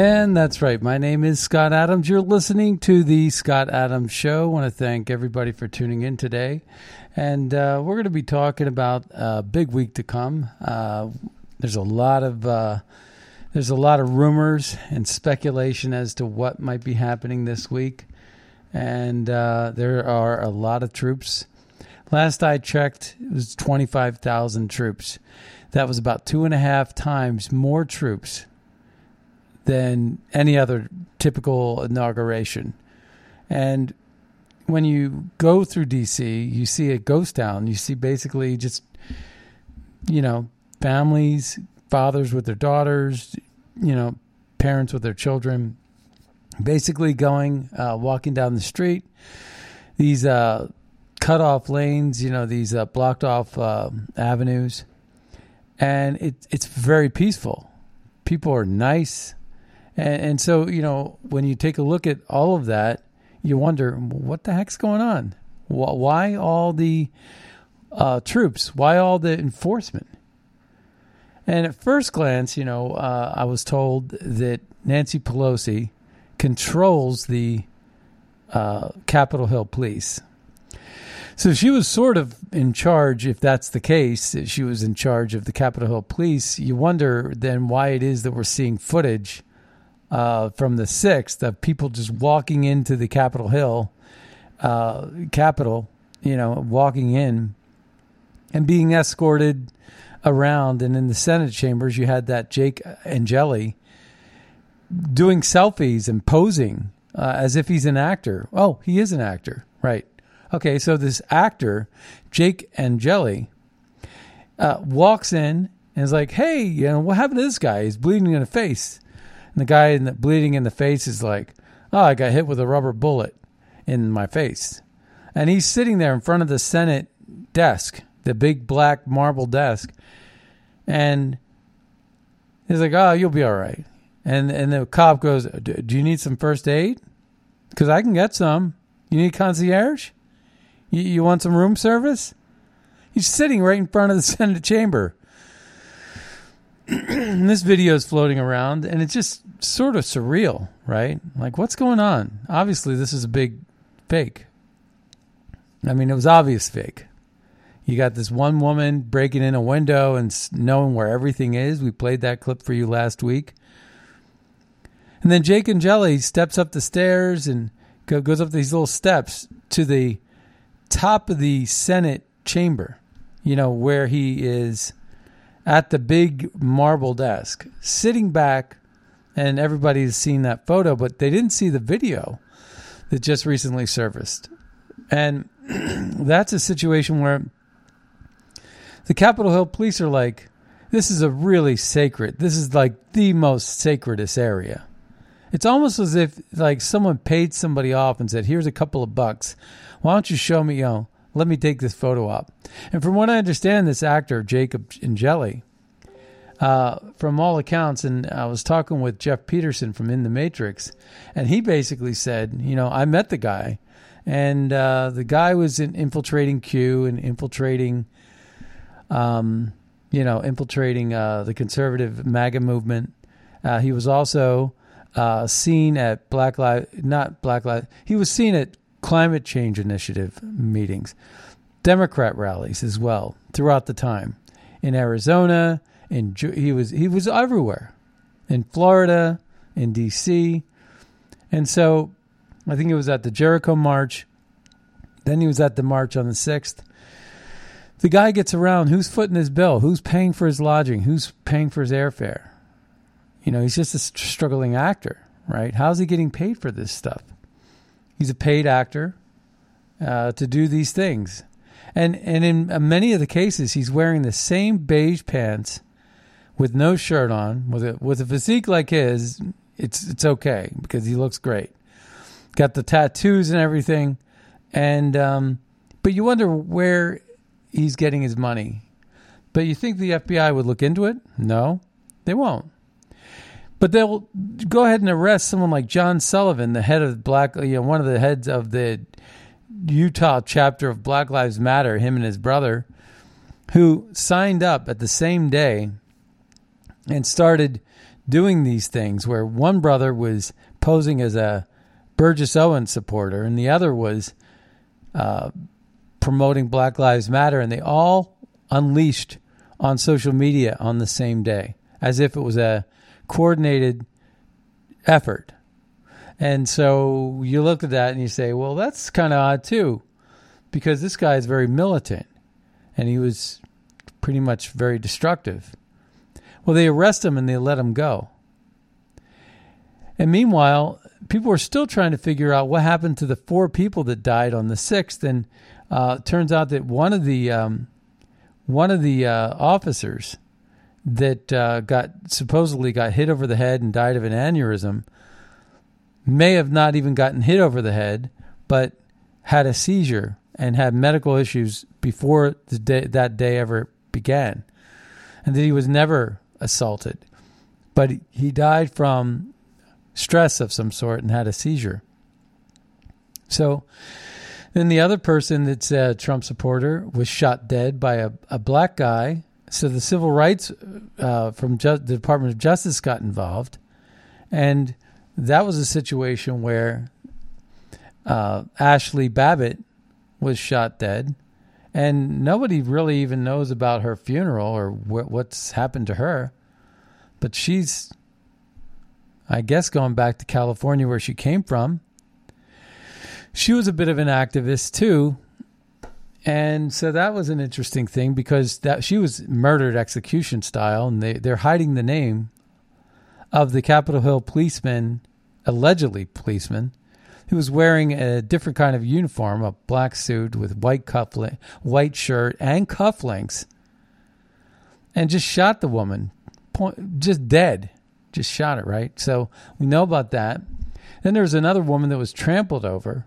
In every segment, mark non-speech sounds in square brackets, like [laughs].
And that's right. My name is Scott Adams. You're listening to the Scott Adams Show. I want to thank everybody for tuning in today. And uh, we're going to be talking about a big week to come. Uh, there's a lot of uh, there's a lot of rumors and speculation as to what might be happening this week, and uh, there are a lot of troops. Last I checked, it was 25,000 troops. That was about two and a half times more troops than any other typical inauguration. And when you go through DC, you see a ghost town. You see basically just, you know, families, fathers with their daughters, you know, parents with their children, basically going, uh, walking down the street. These uh, cut off lanes, you know, these uh, blocked off uh, avenues. And it, it's very peaceful. People are nice. And, and so, you know, when you take a look at all of that, you wonder what the heck's going on? Why all the uh, troops? Why all the enforcement? And at first glance, you know, uh, I was told that Nancy Pelosi controls the uh, Capitol Hill Police. So she was sort of in charge, if that's the case, she was in charge of the Capitol Hill Police. You wonder then why it is that we're seeing footage uh, from the 6th of people just walking into the Capitol Hill, uh, Capitol, you know, walking in and being escorted around. And in the Senate chambers, you had that Jake Angeli doing selfies and posing uh, as if he's an actor. Oh, he is an actor, right? Okay, so this actor, Jake Angeli, uh, walks in and is like, "Hey, you know what happened to this guy? He's bleeding in the face." And the guy in the, bleeding in the face is like, "Oh, I got hit with a rubber bullet in my face," and he's sitting there in front of the Senate desk, the big black marble desk, and he's like, "Oh, you'll be all right." And and the cop goes, "Do you need some first aid? Because I can get some. You need concierge? You, you want some room service?" He's sitting right in front of the [laughs] Senate chamber. [clears throat] this video is floating around, and it's just sort of surreal, right? Like, what's going on? Obviously, this is a big fake. I mean, it was obvious fake. You got this one woman breaking in a window and knowing where everything is. We played that clip for you last week. And then Jake Angeli steps up the stairs and goes up these little steps to the top of the Senate chamber, you know, where he is at the big marble desk, sitting back. And everybody's seen that photo, but they didn't see the video that just recently surfaced. And [clears throat] that's a situation where the Capitol Hill police are like, this is a really sacred, this is like the most sacredest area. It's almost as if like someone paid somebody off and said, "Here's a couple of bucks. Why don't you show me? You know, let me take this photo op." And from what I understand, this actor Jacob Angeli, uh, from all accounts, and I was talking with Jeff Peterson from In the Matrix, and he basically said, you know, I met the guy, and uh, the guy was in infiltrating Q and infiltrating, um, you know, infiltrating uh, the conservative MAGA movement. Uh, he was also uh, seen at Black Lives, not Black Lives. He was seen at climate change initiative meetings, Democrat rallies as well throughout the time in Arizona. In he was he was everywhere, in Florida, in D.C., and so I think it was at the Jericho March. Then he was at the march on the sixth. The guy gets around. Who's footing his bill? Who's paying for his lodging? Who's paying for his airfare? You know, he's just a struggling actor, right? How's he getting paid for this stuff? He's a paid actor uh, to do these things, and and in many of the cases, he's wearing the same beige pants with no shirt on, with a with a physique like his. It's it's okay because he looks great. Got the tattoos and everything, and um, but you wonder where he's getting his money. But you think the FBI would look into it? No, they won't. But they'll go ahead and arrest someone like John Sullivan, the head of Black, you know, one of the heads of the Utah chapter of Black Lives Matter, him and his brother, who signed up at the same day and started doing these things where one brother was posing as a Burgess Owens supporter and the other was uh, promoting Black Lives Matter, and they all unleashed on social media on the same day as if it was a coordinated effort. And so you look at that and you say, well, that's kind of odd too, because this guy is very militant and he was pretty much very destructive. Well, they arrest him and they let him go. And meanwhile, people are still trying to figure out what happened to the four people that died on the sixth. And uh, turns out that one of the um, one of the uh, officers that uh, got supposedly got hit over the head and died of an aneurysm may have not even gotten hit over the head, but had a seizure and had medical issues before the day, that day ever began, and that he was never assaulted, but he died from stress of some sort and had a seizure. So. Then the other person that's a Trump supporter was shot dead by a, a black guy so the civil rights uh, from Ju- the Department of Justice got involved, and that was a situation where uh, Ashli Babbitt was shot dead, and nobody really even knows about her funeral or wh- what's happened to her. But she's, I guess, going back to California where she came from. She was a bit of an activist too, and so that was an interesting thing because that she was murdered execution style, and they they're hiding the name of the Capitol Hill policeman, allegedly policeman, who was wearing a different kind of uniform, a black suit with white cufflink, white shirt, and cufflinks, and just shot the woman, point, just dead, just shot it right. So we know about that. Then there was another woman that was trampled over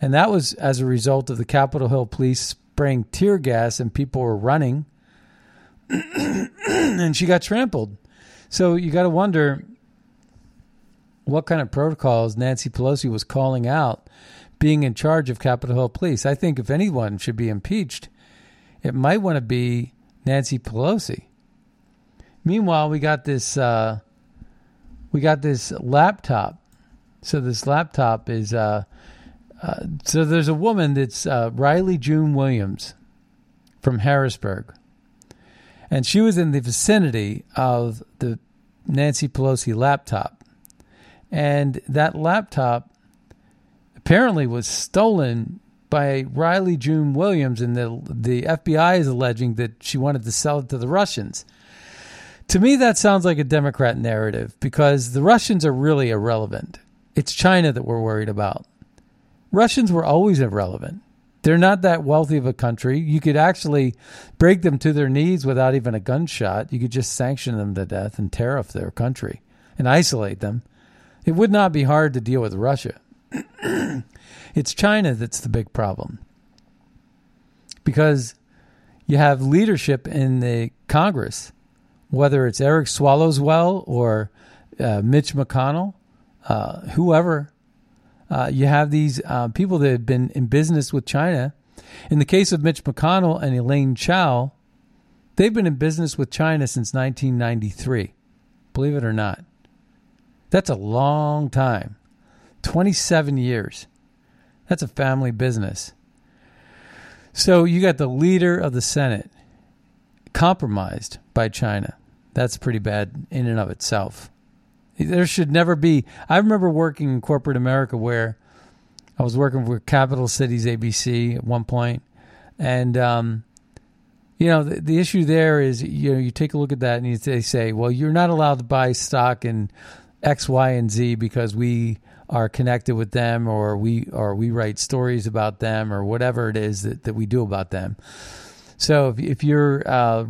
and that was as a result of the Capitol Hill police spraying tear gas and people were running. [clears throat] and she got trampled. So you got to wonder what kind of protocols Nancy Pelosi was calling out being in charge of Capitol Hill Police. I think if anyone should be impeached, it might want to be Nancy Pelosi. Meanwhile, we got this uh, we got this laptop. So this laptop is uh, uh, so there's a woman that's uh, Riley June Williams from Harrisburg, and she was in the vicinity of the Nancy Pelosi laptop, and that laptop apparently was stolen by Riley June Williams, and the the FBI is alleging that she wanted to sell it to the Russians. To me, that sounds like a Democrat narrative because the Russians are really irrelevant. It's China that we're worried about. Russians were always irrelevant. They're not that wealthy of a country. You could actually break them to their knees without even a gunshot. You could just sanction them to death and tear off their country and isolate them. It would not be hard to deal with Russia. [clears throat] it's China that's the big problem. Because you have leadership in the Congress whether it's Eric Swallowswell or uh, Mitch McConnell, uh, whoever. Uh, you have these uh, people that have been in business with China. In the case of Mitch McConnell and Elaine Chao, they've been in business with China since 1993. Believe it or not. That's a long time 27 years. That's a family business. So you got the leader of the Senate compromised by China. That's pretty bad in and of itself. There should never be. I remember working in corporate America where I was working for Capital Cities ABC at one point, and um, you know the, the, issue there is you know you take a look at that and you, they say, well, you're not allowed to buy stock in X, Y, and Z because we are connected with them, or we or we write stories about them, or whatever it is that, that we do about them. So if, if you're uh,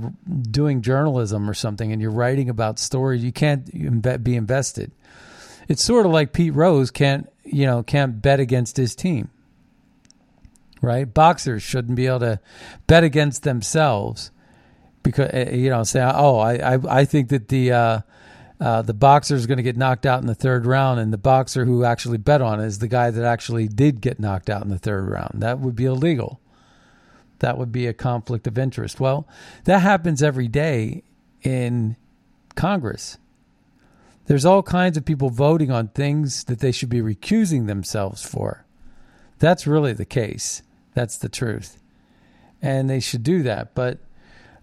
doing journalism or something and you're writing about stories, you can't be invested. It's sort of like Pete Rose can't you know can't bet against his team, right? Boxers shouldn't be able to bet against themselves because eh, you know say oh I I, I think that the uh, uh, the boxer is going to get knocked out in the third round, and the boxer who actually bet on it is the guy that actually did get knocked out in the third round. That would be illegal that would be a conflict of interest. Well, that happens every day in Congress. There's all kinds of people voting on things that they should be recusing themselves for. That's really the case. That's the truth. And they should do that. But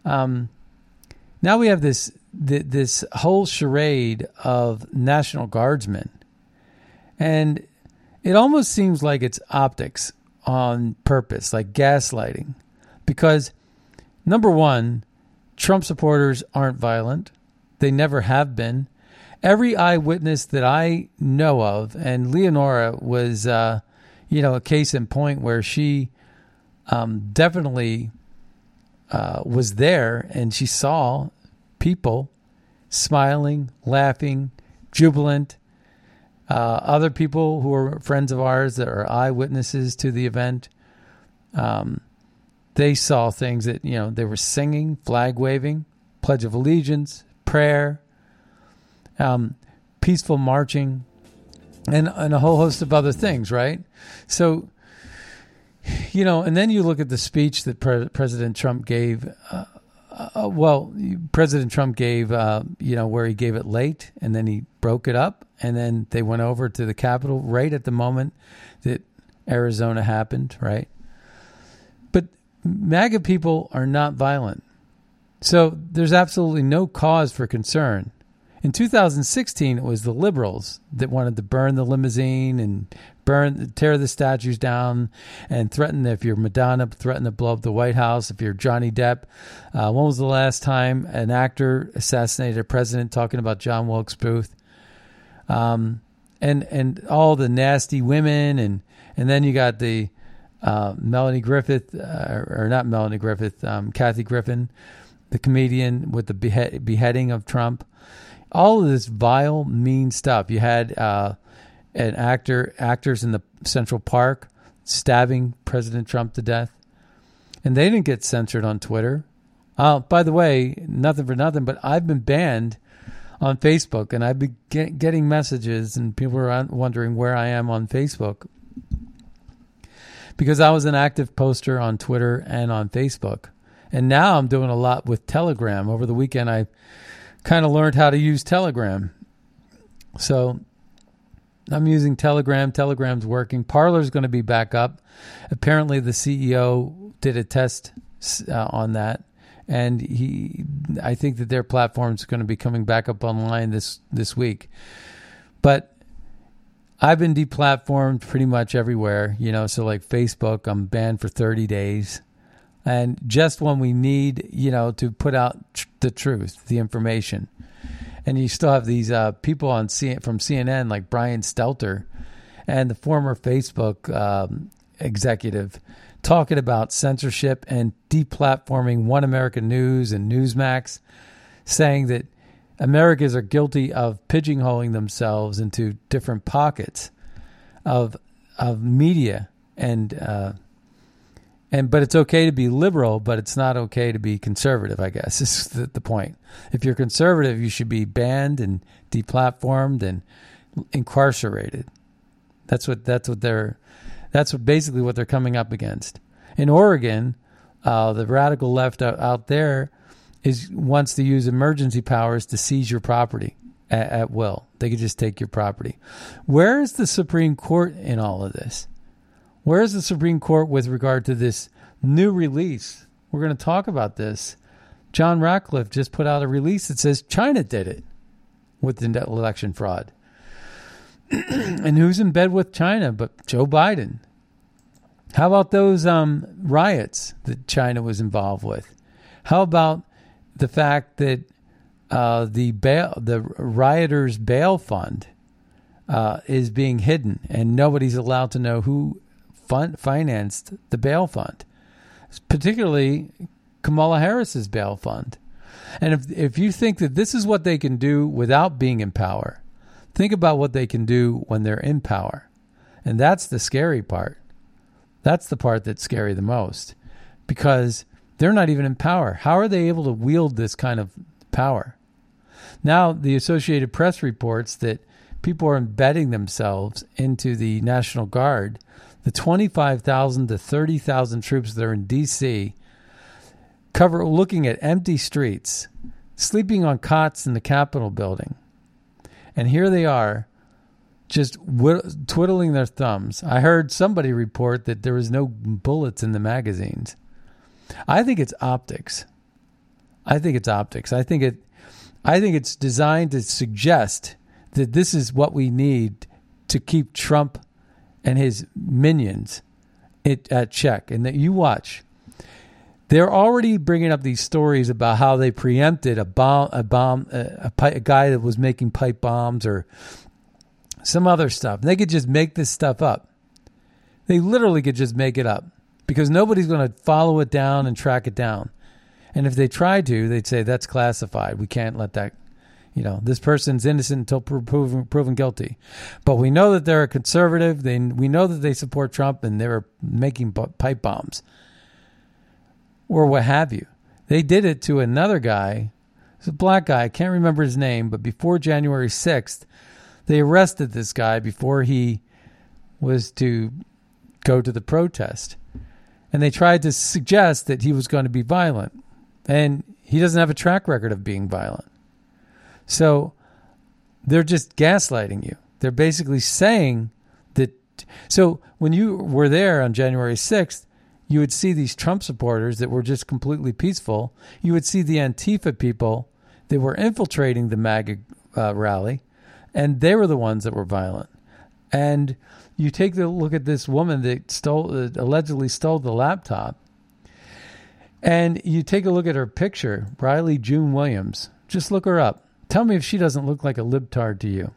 um, now we have this this whole charade of National Guardsmen. And it almost seems like it's optics on purpose, like gaslighting. Because, number one, Trump supporters aren't violent, they never have been. Every eyewitness that I know of, and Leonora was, uh, you know, a case in point where she um, definitely uh, was there and she saw people smiling, laughing, jubilant. Uh, other people who are friends of ours that are eyewitnesses to the event. Um, they saw things that, you know, they were singing, flag waving, Pledge of Allegiance, prayer, um, peaceful marching, and, and a whole host of other things, right? So, you know, and then you look at the speech that Pre- President Trump gave. Uh, uh, well, President Trump gave, uh, you know, where he gave it late and then he broke it up. And then they went over to the Capitol right at the moment that Arizona happened, right? MAGA people are not violent. So there's absolutely no cause for concern. In 2016, it was the liberals that wanted to burn the limousine and burn, tear the statues down, and threaten if you're Madonna, threaten to blow up the White House. If you're Johnny Depp, uh, when was the last time an actor assassinated a president? Talking about John Wilkes Booth, um, and and all the nasty women, and and then you got the uh, Melanie Griffith, uh, or not Melanie Griffith, um, Kathy Griffin, the comedian with the behe- beheading of Trump. All of this vile, mean stuff. You had uh, an actor, actors in the Central Park stabbing President Trump to death, and they didn't get censored on Twitter. Uh, by the way, nothing for nothing, but I've been banned on Facebook, and I've been get, getting messages, and people are wondering where I am on Facebook because I was an active poster on Twitter and on Facebook. And now I'm doing a lot with Telegram. Over the weekend, I kind of learned how to use Telegram. So I'm using Telegram. Telegram's working. Parler's going to be back up. Apparently, the CEO did a test uh, on that, and he, I think that their platform's going to be coming back up online this this week. But I've been deplatformed pretty much everywhere, you know, so like Facebook, I'm banned for 30 days. And just when we need, you know, to put out tr- the truth, the information. And you still have these uh, people on C- from CNN like Brian Stelter and the former Facebook um, executive talking about censorship and deplatforming One American News and Newsmax, saying that Americans are guilty of pigeonholing themselves into different pockets of of media and uh, And but it's okay to be liberal, but it's not okay to be conservative. I guess [laughs] is the, the point. If you're conservative, you should be banned and deplatformed and incarcerated. That's what that's what they're that's what basically what they're coming up against. In Oregon, uh, the radical left out, out there is wants to use emergency powers to seize your property at, at will. They could just take your property. Where is the Supreme Court in all of this? Where is the Supreme Court with regard to this new release? We're going to talk about this. John Ratcliffe just put out a release that says China did it with the election fraud. [clears throat] and who's in bed with China but Joe Biden? How about those um, riots that China was involved with? How about the fact that uh, the bail, the rioters' bail fund uh, is being hidden, and nobody's allowed to know who fund, financed the bail fund, particularly Kamala Harris's bail fund. And if if you think that this is what they can do without being in power, think about what they can do when they're in power, and that's the scary part. That's the part that's scary the most, because they're not even in power. How are they able to wield this kind of power? Now, the Associated Press reports that people are embedding themselves into the National Guard. The 25,000 to 30,000 troops that are in D.C. cover looking at empty streets, sleeping on cots in the Capitol building. And here they are, just twiddling their thumbs. I heard somebody report that there was no bullets in the magazines. I think it's optics. I think it's optics. I think it I think it's designed to suggest that this is what we need to keep Trump and his minions it, at check and that you watch they're already bringing up these stories about how they preempted a bomb a bomb a, a, a guy that was making pipe bombs or some other stuff they could just make this stuff up they literally could just make it up because nobody's going to follow it down and track it down. And if they tried to, they'd say that's classified. We can't let that, you know, this person's innocent until proven, proven guilty. But we know that they're a conservative. They, we know that they support Trump and they're making pipe bombs or what have you. They did it to another guy. It's a black guy. I can't remember his name, but before January 6th, they arrested this guy before he was to go to the protest and they tried to suggest that he was going to be violent. And he doesn't have a track record of being violent. So they're just gaslighting you. They're basically saying that. So when you were there on January 6th, you would see these Trump supporters that were just completely peaceful. You would see the Antifa people that were infiltrating the MAGA uh, rally, and they were the ones that were violent. And you take a look at this woman that stole, uh, allegedly stole the laptop, and you take a look at her picture, Riley June Williams. Just look her up. Tell me if she doesn't look like a libtard to you.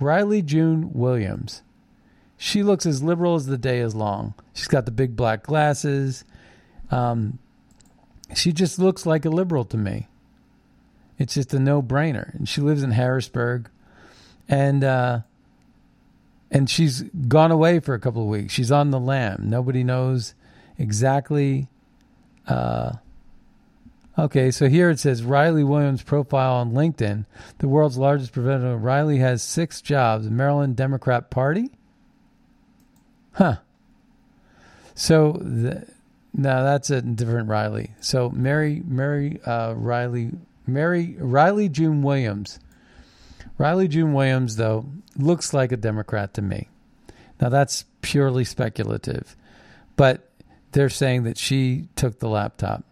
Riley June Williams. She looks as liberal as the day is long. She's got the big black glasses. Um, she just looks like a liberal to me. It's just a no brainer. And she lives in Harrisburg. And uh, and she's gone away for a couple of weeks. She's on the lam. Nobody knows exactly. Uh, okay, so here it says Riley Williams' profile on LinkedIn. The world's largest preventative. Riley has six jobs. Maryland Democrat Party. Huh. So the, now that's a different Riley. So Mary Mary uh, Riley Mary Riley June Williams Riley June Williams, though, looks like a Democrat to me. Now, that's purely speculative, but they're saying that she took the laptop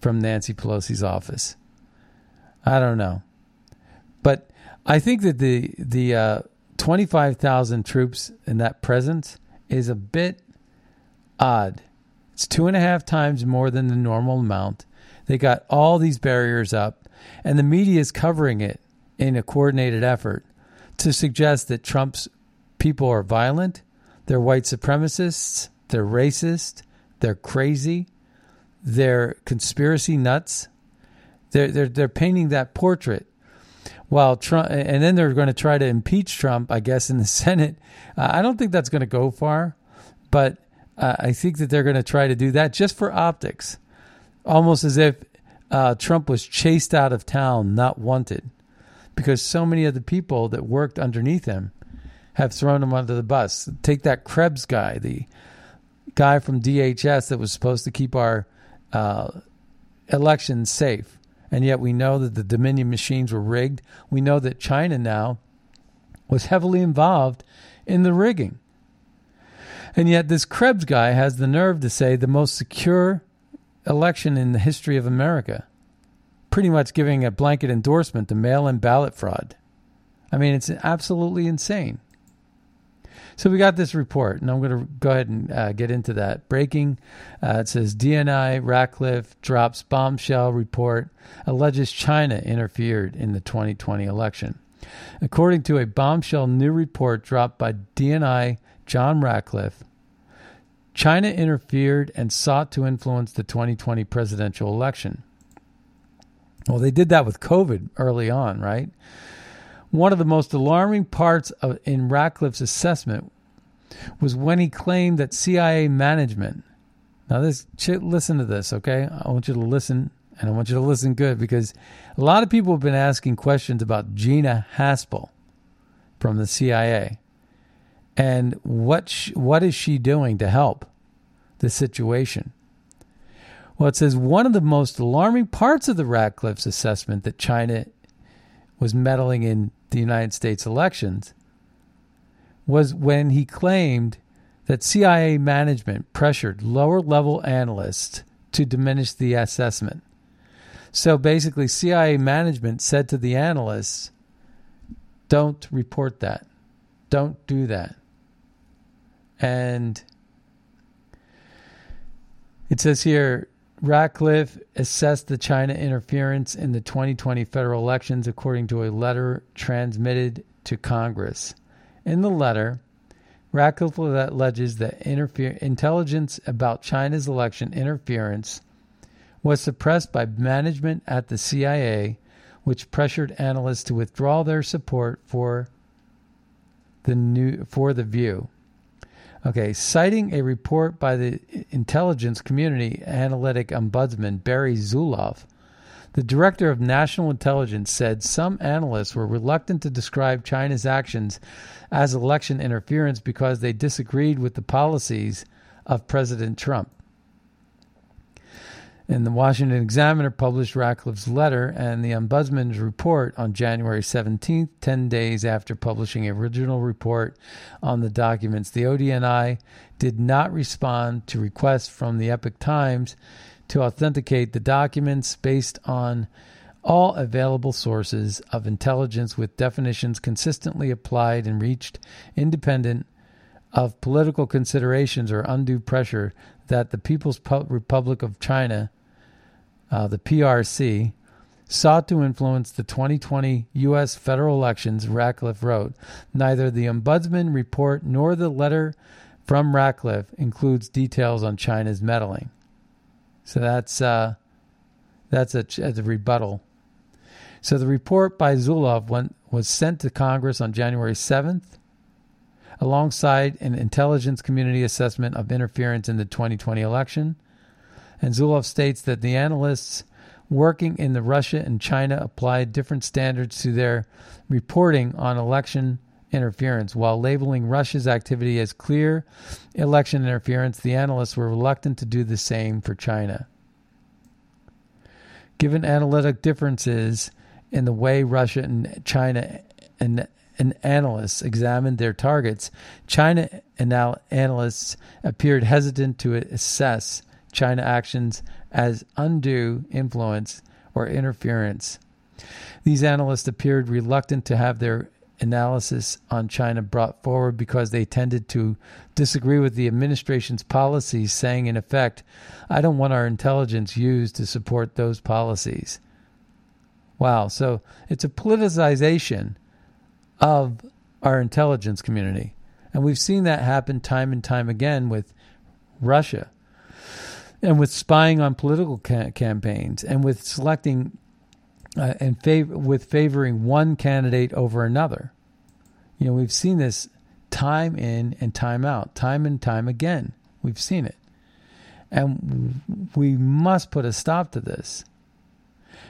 from Nancy Pelosi's office. I don't know. But I think that the, the uh, 25,000 troops in that presence is a bit odd. It's two and a half times more than the normal amount. They got all these barriers up, and the media is covering it in a coordinated effort to suggest that Trump's people are violent, they're white supremacists, they're racist, they're crazy, they're conspiracy nuts. They're they're they're painting that portrait. While Trump, and then they're going to try to impeach Trump, I guess, in the [laughs] Senate. Uh, I don't think that's going to go far, but uh, I think that they're going to try to do that just for optics, almost as if uh, Trump was chased out of town, not wanted, because so many of the people that worked underneath him have thrown him under the bus. Take that Krebs guy, the guy from DHS that was supposed to keep our uh, elections safe. And yet we know that the Dominion machines were rigged. We know that China now was heavily involved in the rigging. And yet this Krebs guy has the nerve to say the most secure election in the history of America, pretty much giving a blanket endorsement to mail in ballot fraud. I mean, it's absolutely insane. So we got this report, and I'm going to go ahead and uh, get into that. Breaking, uh, it says DNI Ratcliffe drops bombshell report alleges China interfered in the 2020 election. According to a bombshell new report dropped by DNI John Ratcliffe, China interfered and sought to influence the 2020 presidential election. Well, they did that with COVID early on, right? One of the most alarming parts of, in Ratcliffe's assessment was when he claimed that CIA management. Now, this listen to this, okay? I want you to listen, and I want you to listen good because a lot of people have been asking questions about Gina Haspel from the CIA and what what is she doing to help the situation. Well, it says one of the most alarming parts of the Ratcliffe's assessment that China was meddling in the United States elections was when he claimed that CIA management pressured lower level analysts to diminish the assessment. So basically, CIA management said to the analysts, don't report that. Don't do that. And it says here Ratcliffe assessed the China interference in the 2020 federal elections according to a letter transmitted to Congress. In the letter, Ratcliffe alleges that interfer- intelligence about China's election interference was suppressed by management at the CIA, which pressured analysts to withdraw their support for the new for the view. Okay, citing a report by the intelligence community analytic ombudsman Barry Zulauf, the director of national intelligence said some analysts were reluctant to describe China's actions as election interference because they disagreed with the policies of President Trump. And the Washington Examiner published Ratcliffe's letter and the Ombudsman's report on January 17th, 10 days after publishing a original report on the documents. The ODNI did not respond to requests from the Epoch Times to authenticate the documents based on all available sources of intelligence with definitions consistently applied and reached independent of political considerations or undue pressure that the People's Republic of China uh, the PRC, sought to influence the 2020 U.S. federal elections, Ratcliffe wrote. Neither the Ombudsman report nor the letter from Ratcliffe includes details on China's meddling. So that's uh, that's a, a rebuttal. So the report by Zulauf went, was sent to Congress on January 7th, alongside an intelligence community assessment of interference in the 2020 election. And Zulauf states that the analysts working in the Russia and China applied different standards to their reporting on election interference. While labeling Russia's activity as clear election interference, the analysts were reluctant to do the same for China. Given analytic differences in the way Russia and China and, and analysts examined their targets, China anal- analysts appeared hesitant to assess China actions as undue influence or interference. These analysts appeared reluctant to have their analysis on China brought forward because they tended to disagree with the administration's policies, saying, in effect, I don't want our intelligence used to support those policies. Wow, so it's a politicization of our intelligence community. And we've seen that happen time and time again with Russia and with spying on political ca- campaigns and with selecting uh, and favor with favoring one candidate over another. You know, we've seen this time in and time out, time and time again We've seen it. And we must put a stop to this.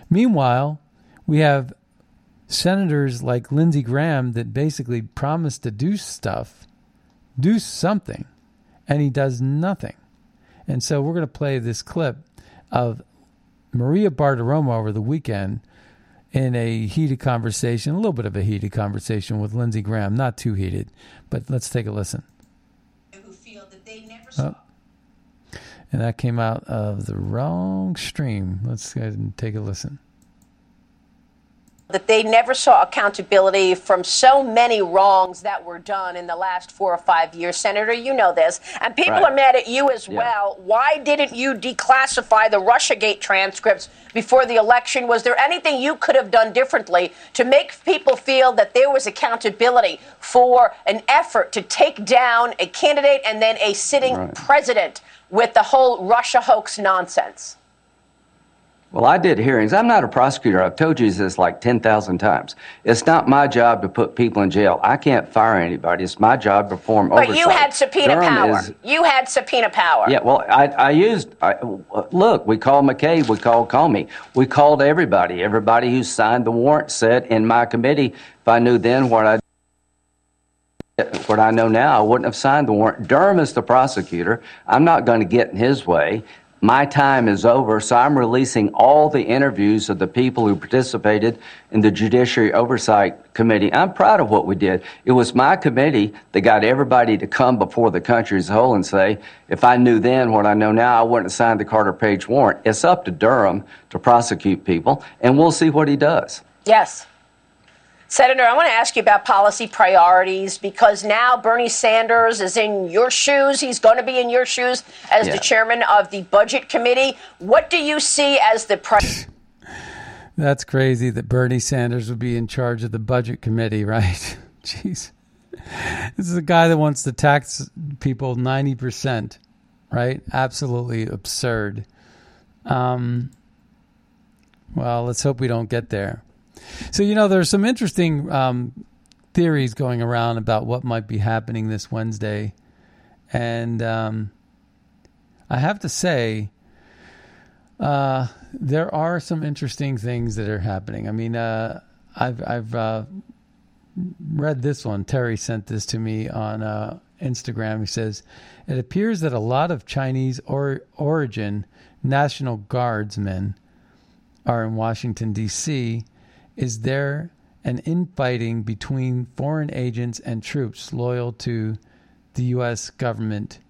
Meanwhile, we have senators like Lindsey Graham that basically promised to do stuff, do something, and he does nothing. And so we're going to play this clip of Maria Bartiromo over the weekend in a heated conversation, a little bit of a heated conversation with Lindsey Graham, not too heated, but let's take a listen. Oh. And that came out of the wrong stream. Let's go ahead and take a listen that they never saw accountability from so many wrongs that were done in the last four or five years. Senator, you know this. And people right. are mad at you as yeah. well. Why didn't you declassify the Russiagate transcripts before the election? Was there anything you could have done differently to make people feel that there was accountability for an effort to take down a candidate and then a sitting right. president with the whole Russia hoax nonsense? Well, I did hearings. I'm not a prosecutor. I've told you this like 10,000 times. It's not my job to put people in jail. I can't fire anybody. It's my job to perform but oversight. But you had subpoena Durham power. Is, you had subpoena power. Yeah, well, I, I used, I, look, we called McCabe, we called Comey. We called everybody. Everybody who signed the warrant said in my committee, if I knew then what I what I know now, I wouldn't have signed the warrant. Durham is the prosecutor. I'm not going to get in his way my time is over, so I'm releasing all the interviews of the people who participated in the Judiciary Oversight Committee. I'm proud of what we did. It was my committee that got everybody to come before the country as a whole and say, if I knew then what I know now, I wouldn't have signed the Carter Page warrant. It's up to Durham to prosecute people, and we'll see what he does. Yes. Senator, I want to ask you about policy priorities because now Bernie Sanders is in your shoes. He's going to be in your shoes as yeah. the chairman of the Budget Committee. What do you see as the priority? That's crazy that Bernie Sanders would be in charge of the Budget Committee, [laughs] right? Jeez. This is a guy that wants to tax people 90%, right? Absolutely absurd. Um, well, let's hope we don't get there. So you know, there's some interesting um, theories going around about what might be happening this Wednesday, and um, I have to say, uh, there are some interesting things that are happening. I mean, uh, I've I've uh, read this one. Terry sent this to me on uh, Instagram. He says it appears that a lot of Chinese or origin National Guardsmen are in Washington D.C is there an infighting between foreign agents and troops loyal to the U.S. government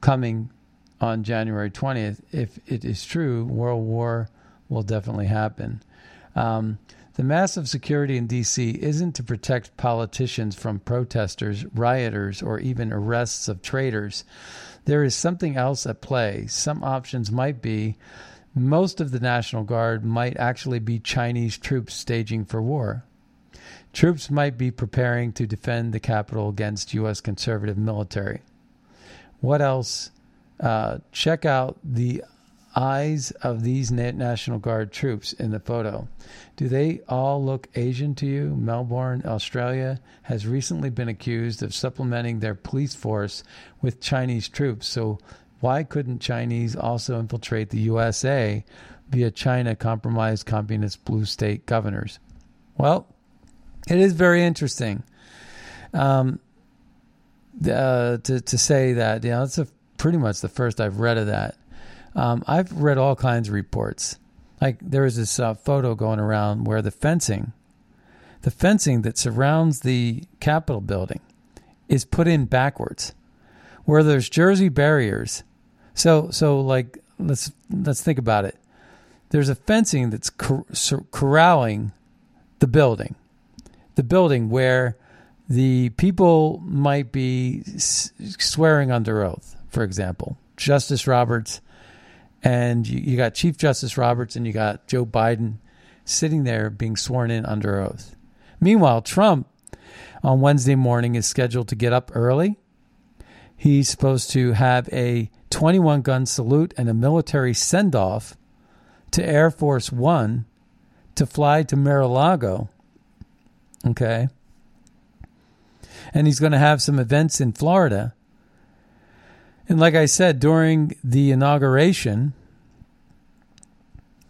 coming on January 20th? If it is true, World War will definitely happen. Um, the massive security in D.C. isn't to protect politicians from protesters, rioters, or even arrests of traitors. There is something else at play. Some options might be most of the National Guard might actually be Chinese troops staging for war. Troops might be preparing to defend the capital against U.S. conservative military. What else? Uh, check out the eyes of these National Guard troops in the photo. Do they all look Asian to you? Melbourne, Australia has recently been accused of supplementing their police force with Chinese troops, so why couldn't Chinese also infiltrate the USA via China compromised communist blue state governors? Well, it is very interesting um, uh, to to say that. You know, it's a, pretty much the first I've read of that. Um, I've read all kinds of reports. Like there was this uh, photo going around where the fencing, the fencing that surrounds the Capitol building, is put in backwards, where there's Jersey barriers so so like let's let's think about it. There's a fencing that's cor- corralling the building, the building where the people might be swearing under oath. For example, Justice Roberts, and you, you got Chief Justice Roberts, and you got Joe Biden sitting there being sworn in under oath. Meanwhile, Trump on Wednesday morning is scheduled to get up early. He's supposed to have a 21 gun salute and a military send off to Air Force One to fly to Mar a Lago. Okay. And he's going to have some events in Florida. And like I said, during the inauguration,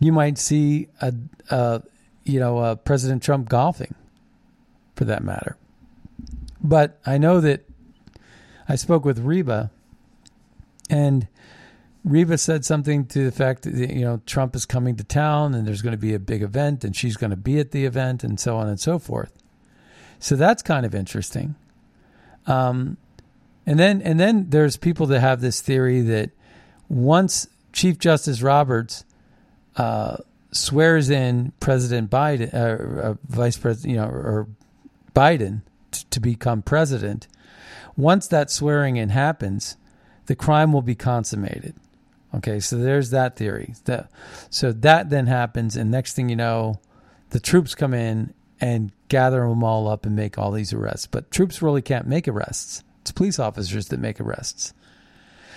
you might see a, a you know, uh, President Trump golfing, for that matter. But I know that I spoke with Reba, and Reba said something to the effect that you know Trump is coming to town, and there's going to be a big event, and she's going to be at the event, and so on and so forth. So that's kind of interesting. Um, and then and then there's people that have this theory that once Chief Justice Roberts uh, swears in President Biden, uh, uh, Vice President, you know, or Biden t- to become president, once that swearing in happens, the crime will be consummated. Okay, so there's that theory. That, so that then happens, and next thing you know, the troops come in and gather them all up and make all these arrests. But troops really can't make arrests. It's police officers that make arrests.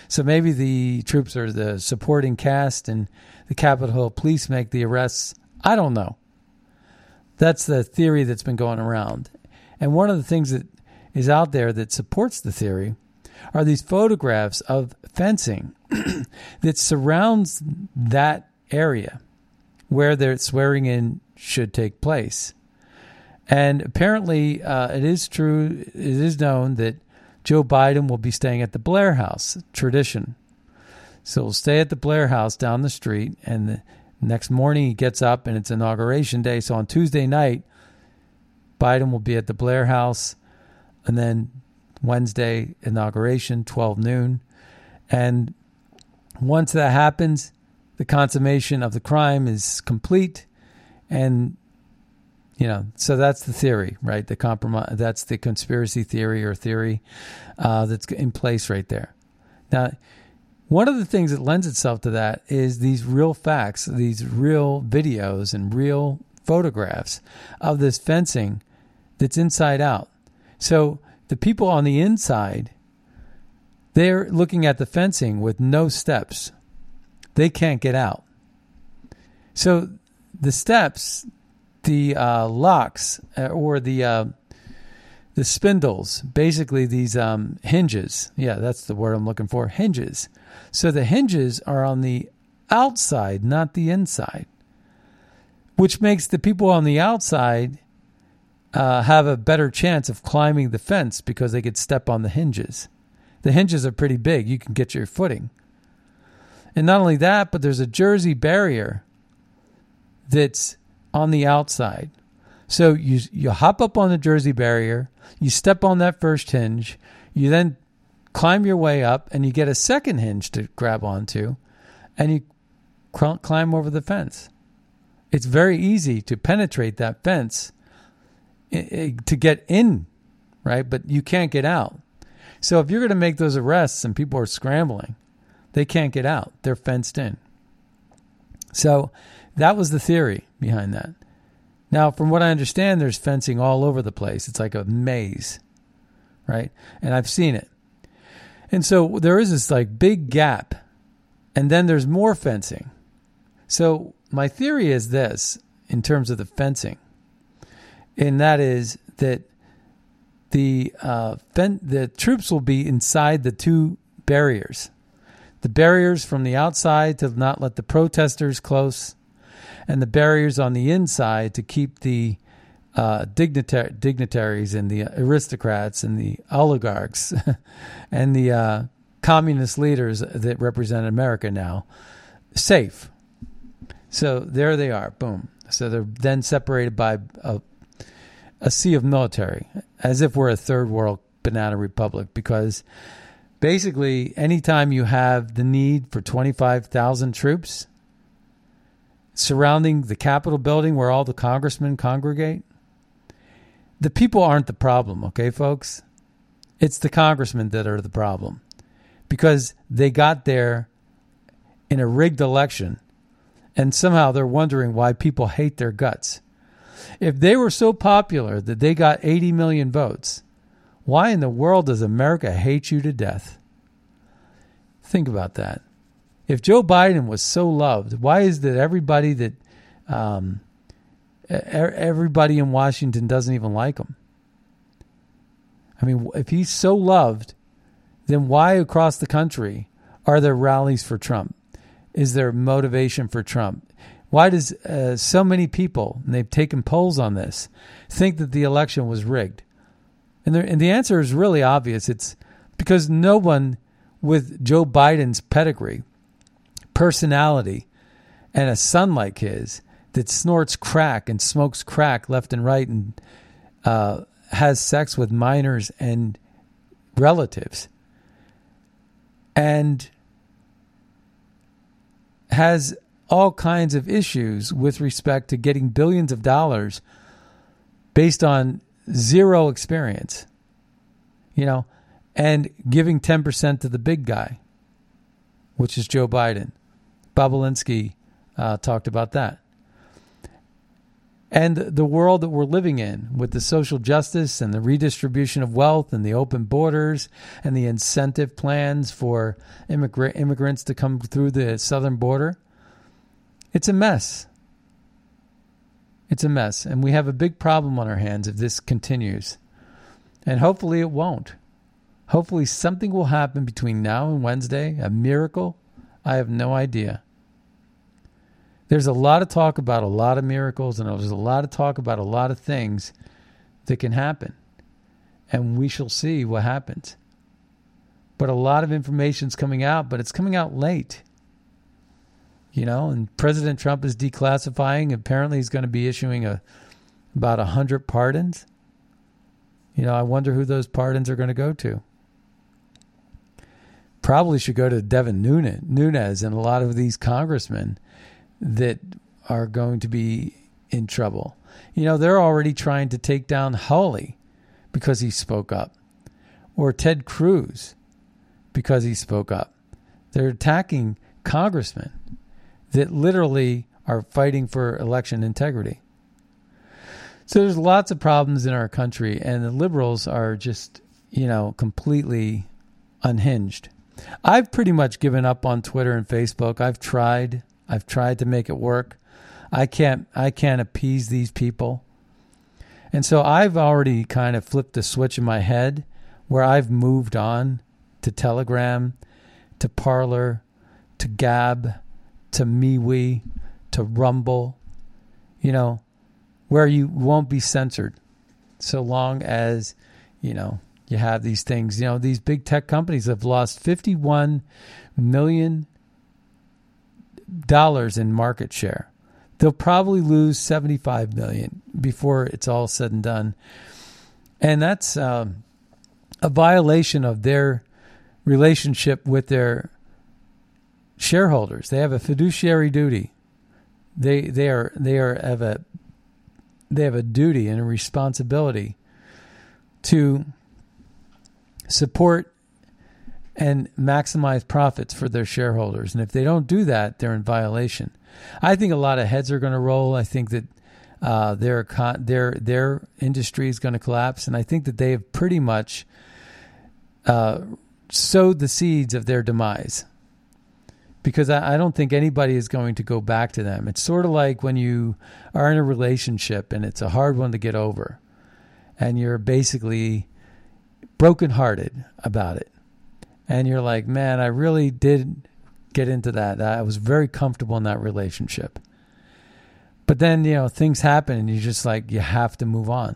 So maybe the troops are the supporting cast and the Capitol Hill police make the arrests. I don't know. That's the theory that's been going around. And one of the things that is out there that supports the theory are these photographs of fencing [clears throat] that surrounds that area where their swearing in should take place. And apparently, uh, it is true, it is known that Joe Biden will be staying at the Blair House, tradition. So he'll stay at the Blair House down the street, and the next morning he gets up and it's inauguration day. So on Tuesday night, Biden will be at the Blair House, and then Wednesday, inauguration, 12 noon. And once that happens, the consummation of the crime is complete, and you know, so that's the theory, right? The compromise. That's the conspiracy theory or theory uh, that's in place right there. Now, one of the things that lends itself to that is these real facts, these real videos and real photographs of this fencing that's inside out. So the people on the inside, they're looking at the fencing with no steps. They can't get out. So the steps the uh, locks uh, or the uh, the spindles, basically these um, hinges. Yeah, that's the word I'm looking for. Hinges. So the hinges are on the outside, not the inside, which makes the people on the outside uh, have a better chance of climbing the fence because they could step on the hinges. The hinges are pretty big; you can get your footing. And not only that, but there's a Jersey barrier that's on the outside. So you you hop up on the Jersey barrier, you step on that first hinge, you then climb your way up, and you get a second hinge to grab onto, and you climb over the fence. It's very easy to penetrate that fence to get in, right? But you can't get out. So if you're going to make those arrests and people are scrambling, they can't get out. They're fenced in. So that was the theory behind that. Now, from what I understand, there's fencing all over the place. It's like a maze, right? And I've seen it. And so there is this like big gap, and then there's more fencing. So my theory is this in terms of the fencing, and that is that the uh, fen- the troops will be inside the two barriers, the barriers from the outside to not let the protesters close, and the barriers on the inside to keep the uh, dignitar- dignitaries and the aristocrats and the oligarchs [laughs] and the uh, communist leaders that represent America now safe. So there they are. Boom. So they're then separated by a, a sea of military, as if we're a third world banana republic, because basically, anytime you have the need for 25,000 troops, surrounding the Capitol building where all the congressmen congregate, the people aren't the problem, okay, folks? It's the congressmen that are the problem because they got there in a rigged election and somehow they're wondering why people hate their guts. If they were so popular that they got 80 million votes, why in the world does America hate you to death? Think about that if Joe Biden was so loved, why is that everybody that um, everybody in Washington doesn't even like him? I mean, if he's so loved, then why across the country are there rallies for Trump? Is there motivation for Trump? Why does uh, so many people, and they've taken polls on this, think that the election was rigged? And the, and the answer is really obvious. It's because no one with Joe Biden's pedigree, personality, and a son like his that snorts crack and smokes crack left and right and uh, has sex with minors and relatives and has all kinds of issues with respect to getting billions of dollars based on zero experience, you know, and giving 10% to the big guy, which is Joe Biden. Bobulinski uh, talked about that. And the world that we're living in with the social justice and the redistribution of wealth and the open borders and the incentive plans for immigra- immigrants to come through the southern border, it's a mess. It's a mess. And we have a big problem on our hands if this continues. And hopefully it won't. Hopefully something will happen between now and Wednesday, a miracle. I have no idea. There's a lot of talk about a lot of miracles, and there's a lot of talk about a lot of things that can happen. And we shall see what happens. But a lot of information is coming out, but it's coming out late. You know, and President Trump is declassifying. Apparently, he's going to be issuing a about a hundred pardons. You know, I wonder who those pardons are going to go to. Probably should go to Devin Nunes and a lot of these congressmen that are going to be in trouble. You know, they're already trying to take down Hawley because he spoke up, or Ted Cruz because he spoke up. They're attacking congressmen that literally are fighting for election integrity. So there's lots of problems in our country, and the liberals are just, you know, completely unhinged. I've pretty much given up on Twitter and Facebook. I've tried. I've tried to make it work. I can't I can't appease these people. And so I've already kind of flipped the switch in my head where I've moved on to Telegram, to Parler, to Gab, to MeWe, to Rumble, you know, where you won't be censored so long as, you know, you have these things. You know, these big tech companies have lost 51 million dollars in market share. They'll probably lose 75 million before it's all said and done. And that's um, a violation of their relationship with their shareholders. They have a fiduciary duty. They they are they are have a they have a duty and a responsibility to support and maximize profits for their shareholders. And if they don't do that, they're in violation. I think a lot of heads are going to roll. I think that uh, their their their industry is going to collapse, and I think that they have pretty much uh, sowed the seeds of their demise. Because I, I don't think anybody is going to go back to them. It's sort of like when you are in a relationship and it's a hard one to get over, and you're basically brokenhearted about it and you're like, man, I really did get into that. I was very comfortable in that relationship. But then, you know, things happen and you're just like, you have to move on.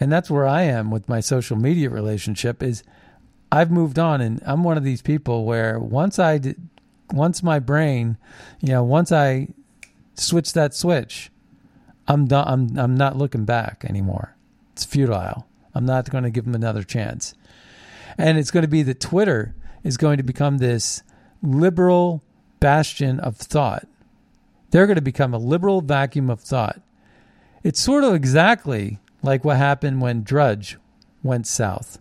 And that's where I am with my social media relationship is I've moved on and I'm one of these people where once I once my brain, you know, once I switch that switch, I'm done. I'm, I'm not looking back anymore. It's futile. I'm not going to give them another chance. And it's going to be that Twitter is going to become this liberal bastion of thought. They're going to become a liberal vacuum of thought. It's sort of exactly like what happened when Drudge went south.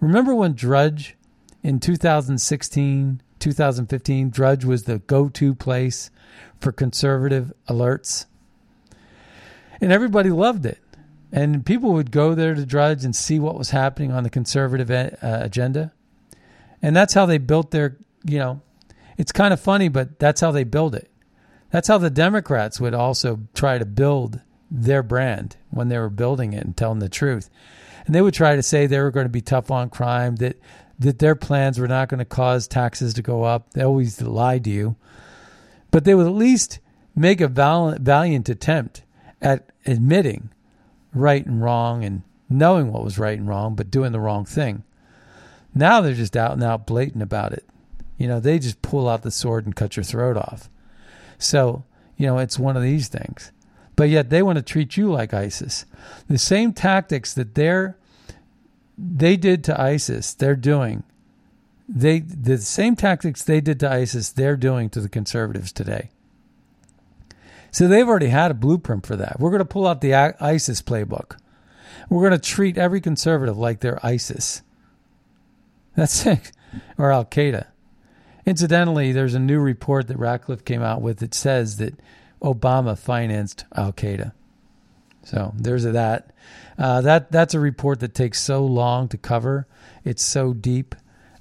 Remember when Drudge in 2016, 2015, Drudge was the go to place for conservative alerts? And everybody loved it and people would go there to Drudge and see what was happening on the conservative uh, agenda, and that's how they built their. You know, it's kind of funny, but that's how they build it. That's how the Democrats would also try to build their brand when they were building it and telling the truth. And they would try to say they were going to be tough on crime, that that their plans were not going to cause taxes to go up. They always lied to you. But they would at least make a valiant attempt at admitting right and wrong and knowing what was right and wrong, but doing the wrong thing. Now they're just out and out blatant about it. You know, they just pull out the sword and cut your throat off. So, you know, it's one of these things. But yet they want to treat you like ISIS. The same tactics that they're they did to ISIS, they're doing. They the same tactics they did to ISIS, they're doing to the conservatives today. So they've already had a blueprint for that. We're going to pull out the ISIS playbook. We're going to treat every conservative like they're ISIS. That's [laughs] it, or Al Qaeda. Incidentally, there's a new report that Ratcliffe came out with that says that Obama financed Al Qaeda. So there's that. Uh, that that's a report that takes so long to cover. It's so deep.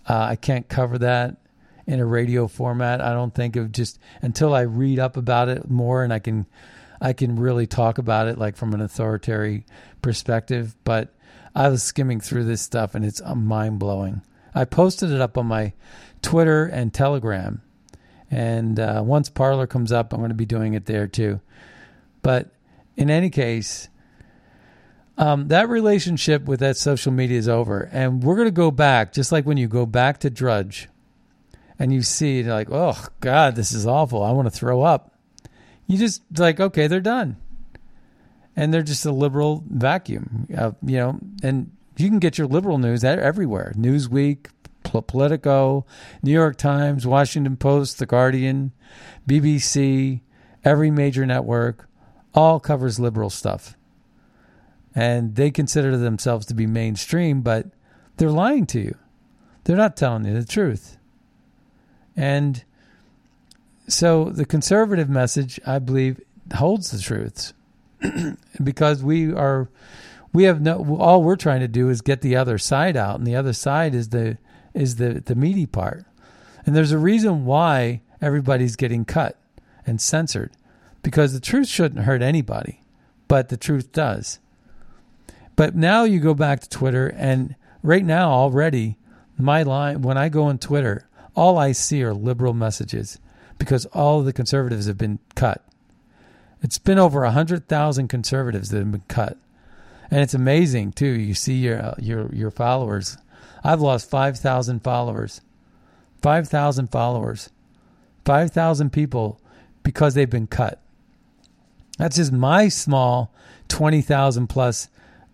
Uh, I can't cover that in a radio format. I don't think of just until I read up about it more and I can I can really talk about it like from an authoritarian perspective. But I was skimming through this stuff and it's uh, mind blowing. I posted it up on my Twitter and Telegram, and uh, once Parler comes up, I'm going to be doing it there too. But in any case, um, that relationship with that social media is over, and we're going to go back, just like when you go back to Drudge, and you see like, oh God, this is awful. I want to throw up. You just like, okay, they're done, and they're just a liberal vacuum, uh, you know. And you can get your liberal news everywhere: Newsweek, Politico, New York Times, Washington Post, The Guardian, BBC, every major network, all covers liberal stuff and they consider themselves to be mainstream, but they're lying to you. They're not telling you the truth. And so the conservative message, I believe, holds the truths [clears throat] because we are we have no all we're trying to do is get the other side out and the other side is the is the the meaty part. And there's a reason why everybody's getting cut and censored because the truth shouldn't hurt anybody, but the truth does. But now you go back to Twitter, and right now already, my line when I go on Twitter, all I see are liberal messages because all of the conservatives have been cut. It's been over hundred thousand conservatives that have been cut, and it's amazing too. You see your uh, your your followers. I've lost five thousand followers, five thousand followers, five thousand people because they've been cut. That's just my small twenty thousand plus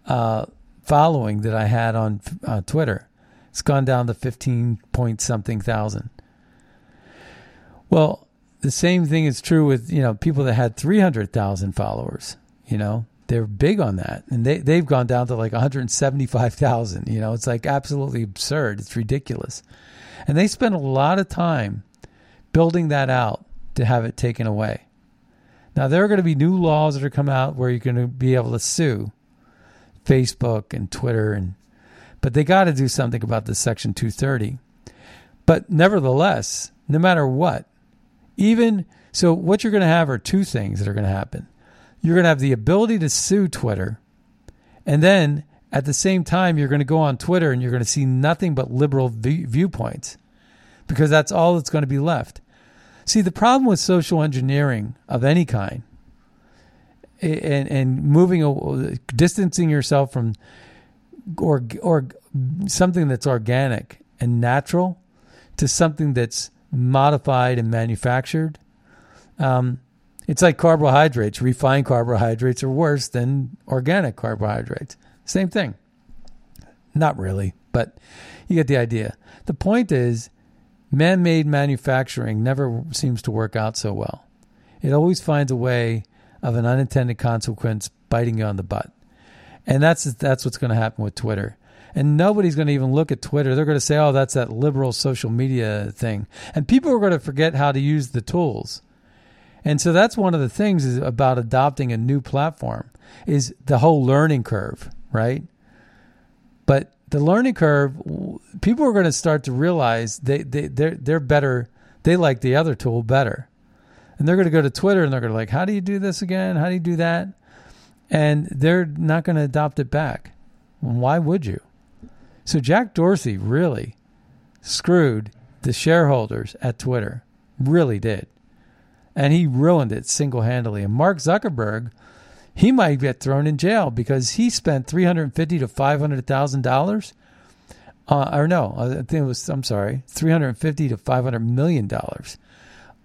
uh, following that I had on uh, Twitter. It's gone down to 15 point something thousand. Well, the same thing is true with, you know, people that had 300,000 followers, you know, they're big on that. And they, they've gone down to like 175,000, you know, it's like absolutely absurd. It's ridiculous. And they spend a lot of time building that out to have it taken away. Now, there are going to be new laws that are come out where you're going to be able to sue Facebook and Twitter and but they got to do something about the section 230. But nevertheless, no matter what, even so what you're going to have are two things that are going to happen. You're going to have the ability to sue Twitter and then at the same time you're going to go on Twitter and you're going to see nothing but liberal v- viewpoints because that's all that's going to be left. See, the problem with social engineering of any kind and and moving distancing yourself from or or something that's organic and natural to something that's modified and manufactured. Um, it's like carbohydrates. Refined carbohydrates are worse than organic carbohydrates. Same thing. Not really, but you get the idea. The point is, man made manufacturing never seems to work out so well. It always finds a way of an unintended consequence biting you on the butt. And that's that's what's going to happen with Twitter. And nobody's going to even look at Twitter. They're going to say, "Oh, that's that liberal social media thing." And people are going to forget how to use the tools. And so that's one of the things is about adopting a new platform is the whole learning curve, right? But the learning curve, people are going to start to realize they, they they're they're better. They like the other tool better and they're going to go to Twitter and they're going to like, how do you do this again? How do you do that? And they're not going to adopt it back. Why would you? So Jack Dorsey really screwed the shareholders at Twitter. Really did. And he ruined it single handedly. And Mark Zuckerberg, he might get thrown in jail because he spent three hundred fifty to five hundred thousand dollars. Uh, or no, I think it was. I'm sorry, three hundred fifty to five hundred million dollars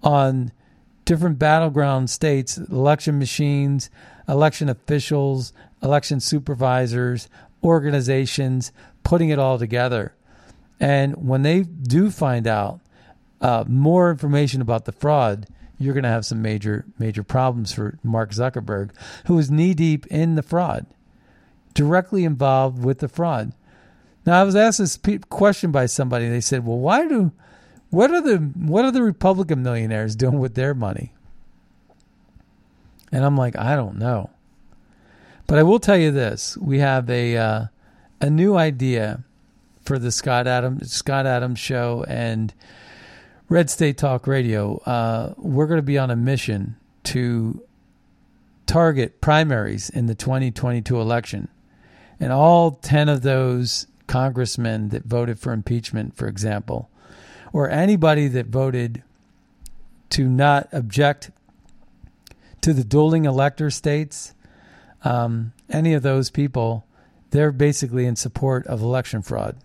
on different battleground states, election machines, election officials, election supervisors, organizations, putting it all together. And when they do find out uh, more information about the fraud, you're going to have some major major problems for Mark Zuckerberg, who is knee deep in the fraud, directly involved with the fraud. Now, I was asked this question by somebody. They said, "Well, why do what are the what are the Republican millionaires doing with their money?" And I'm like, I don't know. But I will tell you this: we have a uh, a new idea for the Scott Adams Scott Adams show and Red State Talk Radio. Uh, we're going to be on a mission to target primaries in the 2022 election, and all ten of those congressmen that voted for impeachment, for example, or anybody that voted to not object to the dueling elector states, um, any of those people, they're basically in support of election fraud.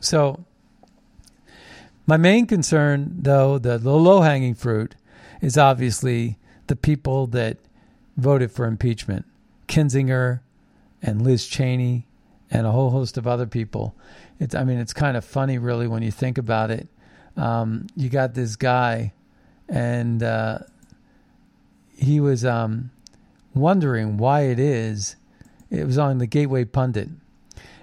So, my main concern, though, the, low hanging fruit, is obviously the people that voted for impeachment Kinzinger and Liz Cheney and a whole host of other people. It's, I mean, it's kind of funny, really, when you think about it. Um, you got this guy, and uh, he was um, wondering why it is. It was on the Gateway Pundit,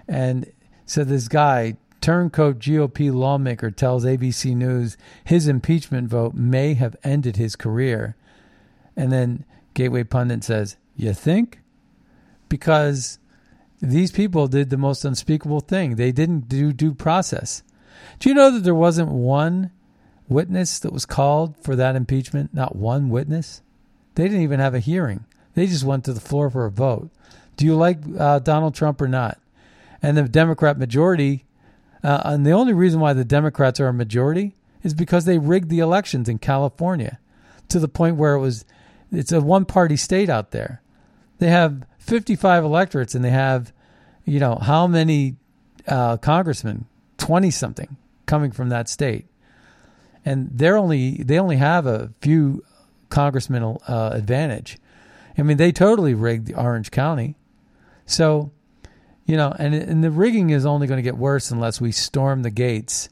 and so this guy, turncoat GOP lawmaker, tells ABC News his impeachment vote may have ended his career, and then Gateway Pundit says, "You think?" Because these people did the most unspeakable thing. They didn't do due process. Do you know that there wasn't one witness that was called for that impeachment? Not one witness. They didn't even have a hearing. They just went to the floor for a vote. Do you like uh, Donald Trump or not? And the Democrat majority, uh, and the only reason why the Democrats are a majority is because they rigged the elections in California to the point where it was, it's a one party state out there. They have 55 electorates and they have, you know, how many uh, congressmen? 20 something coming from that state. And they're only, they only have a few congressman uh, advantage. I mean, they totally rigged Orange County. So, you know, and and the rigging is only going to get worse unless we storm the gates,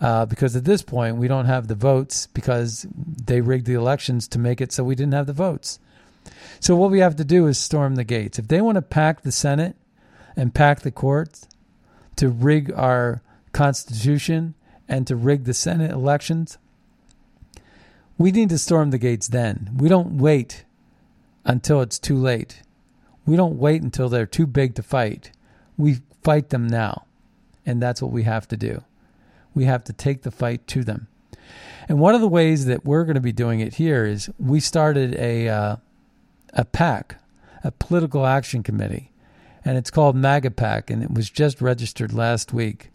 uh, because at this point we don't have the votes because they rigged the elections to make it so we didn't have the votes. So what we have to do is storm the gates. If they want to pack the Senate and pack the courts to rig our Constitution and to rig the Senate elections, we need to storm the gates then. We don't wait until it's too late. We don't wait until they're too big to fight. We fight them now. And that's what we have to do. We have to take the fight to them. And one of the ways that we're going to be doing it here is we started a uh, a PAC, a political action committee, and it's called MAGA PAC, and it was just registered last week.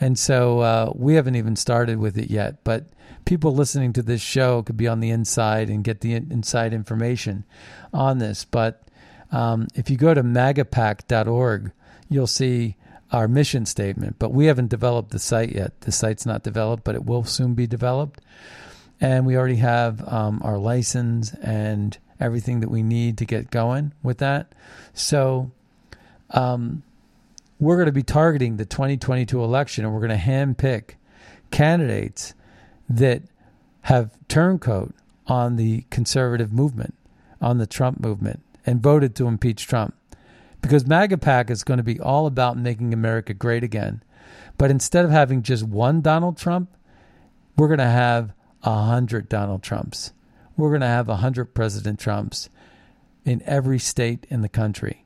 And so uh, we haven't even started with it yet, but people listening to this show could be on the inside and get the inside information on this. But um, if you go to magapac.org, you'll see our mission statement. But we haven't developed the site yet. The site's not developed, but it will soon be developed. And we already have um, our license and everything that we need to get going with that. So, um, we're going to be targeting the 2022 election and we're going to handpick candidates that have turncoat on the conservative movement, on the Trump movement, and voted to impeach Trump. Because MAGA PAC is going to be all about making America great again. But instead of having just one Donald Trump, we're going to have a hundred Donald Trumps. We're going to have a hundred President Trumps in every state in the country.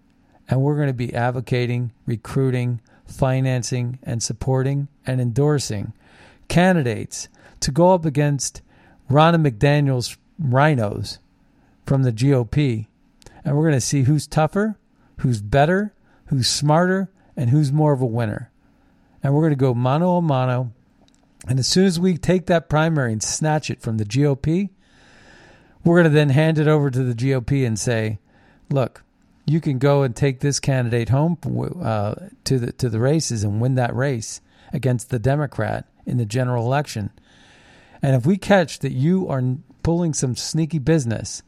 And we're going to be advocating, recruiting, financing, and supporting and endorsing candidates to go up against Ronna McDaniel's RINOs from the GOP. And we're going to see who's tougher, who's better, who's smarter, and who's more of a winner. And we're going to go mano a mano And as soon as we take that primary and snatch it from the GOP, we're going to then hand it over to the GOP and say, look, you can go and take this candidate home uh, to the to the races and win that race against the Democrat in the general election. And if we catch that you are pulling some sneaky business,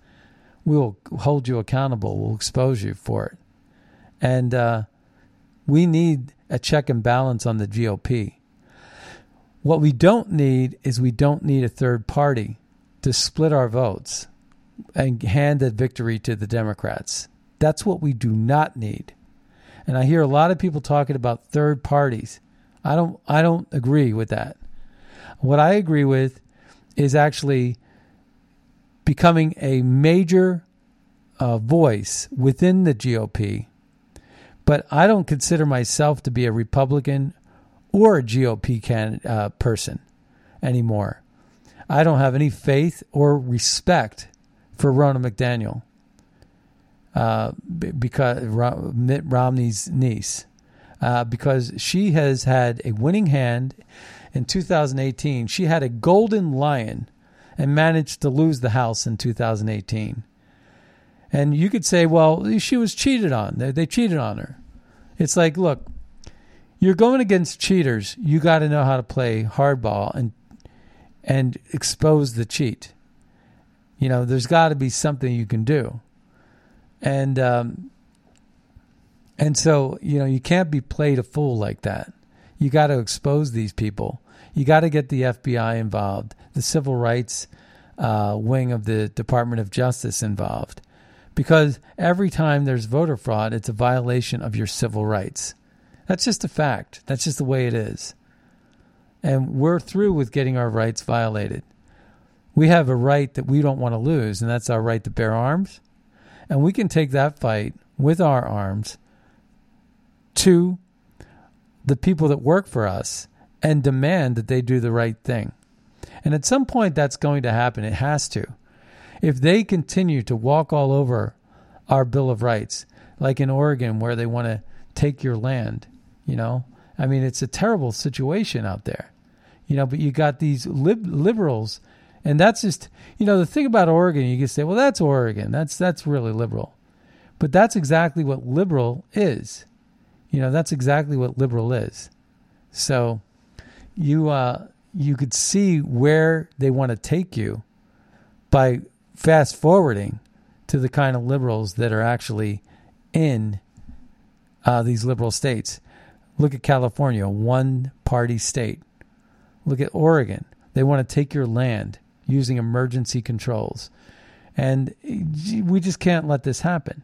we will hold you accountable. We'll expose you for it. And uh, we need a check and balance on the GOP. What we don't need is we don't need a third party to split our votes and hand the victory to the Democrats. That's what we do not need. And I hear a lot of people talking about third parties. I don't I don't agree with that. What I agree with is actually becoming a major uh, voice within the GOP. But I don't consider myself to be a Republican or a GOP can, uh, person anymore. I don't have any faith or respect for Ronna McDaniel uh, because Mitt Romney's niece, uh, because she has had a winning hand in 2018. She had a golden lion and managed to lose the House in 2018. And you could say, well, she was cheated on. They, they cheated on her. It's like, look, you're going against cheaters. You got to know how to play hardball and and expose the cheat. You know, there's got to be something you can do. And um, and so you know you can't be played a fool like that. You got to expose these people. You got to get the FBI involved, the civil rights uh, wing of the Department of Justice involved, because every time there's voter fraud, it's a violation of your civil rights. That's just a fact. That's just the way it is. And we're through with getting our rights violated. We have a right that we don't want to lose, and that's our right to bear arms. And we can take that fight with our arms to the people that work for us and demand that they do the right thing. And at some point, that's going to happen. It has to. If they continue to walk all over our Bill of Rights, like in Oregon, where they want to take your land, you know, I mean, it's a terrible situation out there you know, but you got these lib- liberals, and that's just you know the thing about Oregon. You can say, well, that's Oregon. That's that's really liberal, but that's exactly what liberal is. You know, that's exactly what liberal is. So you uh, you could see where they want to take you by fast forwarding to the kind of liberals that are actually in uh, these liberal states. Look at California, one party state. Look at Oregon. They want to take your land using emergency controls. And we just can't let this happen.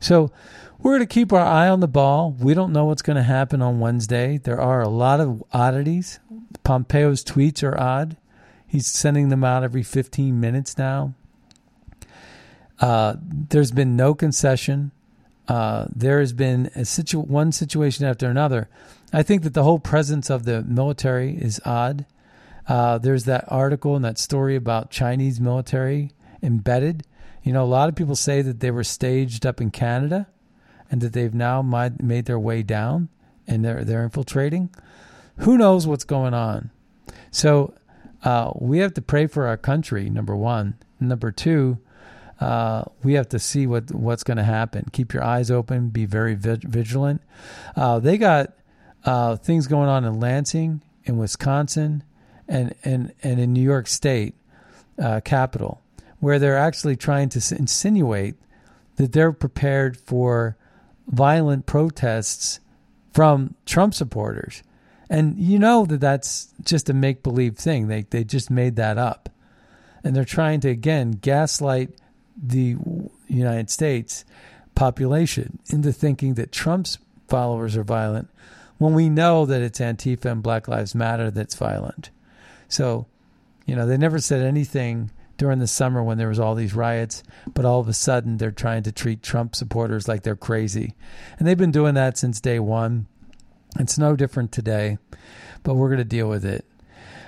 So we're going to keep our eye on the ball. We don't know what's going to happen on Wednesday. There are a lot of oddities. Pompeo's tweets are odd. He's sending them out every 15 minutes now. Uh, there's been no concession. Uh, there has been a situ- one situation after another. I think that the whole presence of the military is odd. Uh, there's that article and that story about Chinese military embedded. You know, a lot of people say that they were staged up in Canada and that they've now made their way down and they're they're infiltrating. Who knows what's going on? So uh, we have to pray for our country. Number one. Number two, uh, we have to see what what's going to happen. Keep your eyes open. Be very vigilant. Uh, they got uh, things going on in Lansing, in Wisconsin, and and and in New York State, uh, capital, where they're actually trying to insinuate that they're prepared for violent protests from Trump supporters. And you know that that's just a make believe thing. They they just made that up. And they're trying to again gaslight the United States population into thinking that Trump's followers are violent when we know that it's Antifa and Black Lives Matter that's violent. So, you know, they never said anything during the summer when there was all these riots, but all of a sudden they're trying to treat Trump supporters like they're crazy. And they've been doing that since day one. It's no different today, but we're going to deal with it.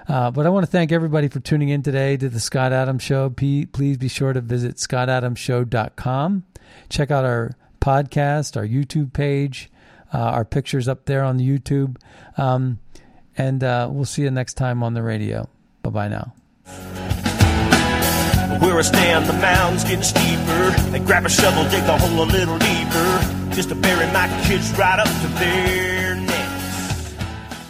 Uh, but I want to thank everybody for tuning in today to the Scott Adams Show. Please be sure to visit scottadamshow.com. Check out our podcast, our YouTube page, uh, our pictures up there on the YouTube. Um, and uh, we'll see you next time on the radio. Bye bye now. Where I stand, the mound's getting steeper. They grab a shovel, dig hole a little deeper, just to bury my kids right up to their neck.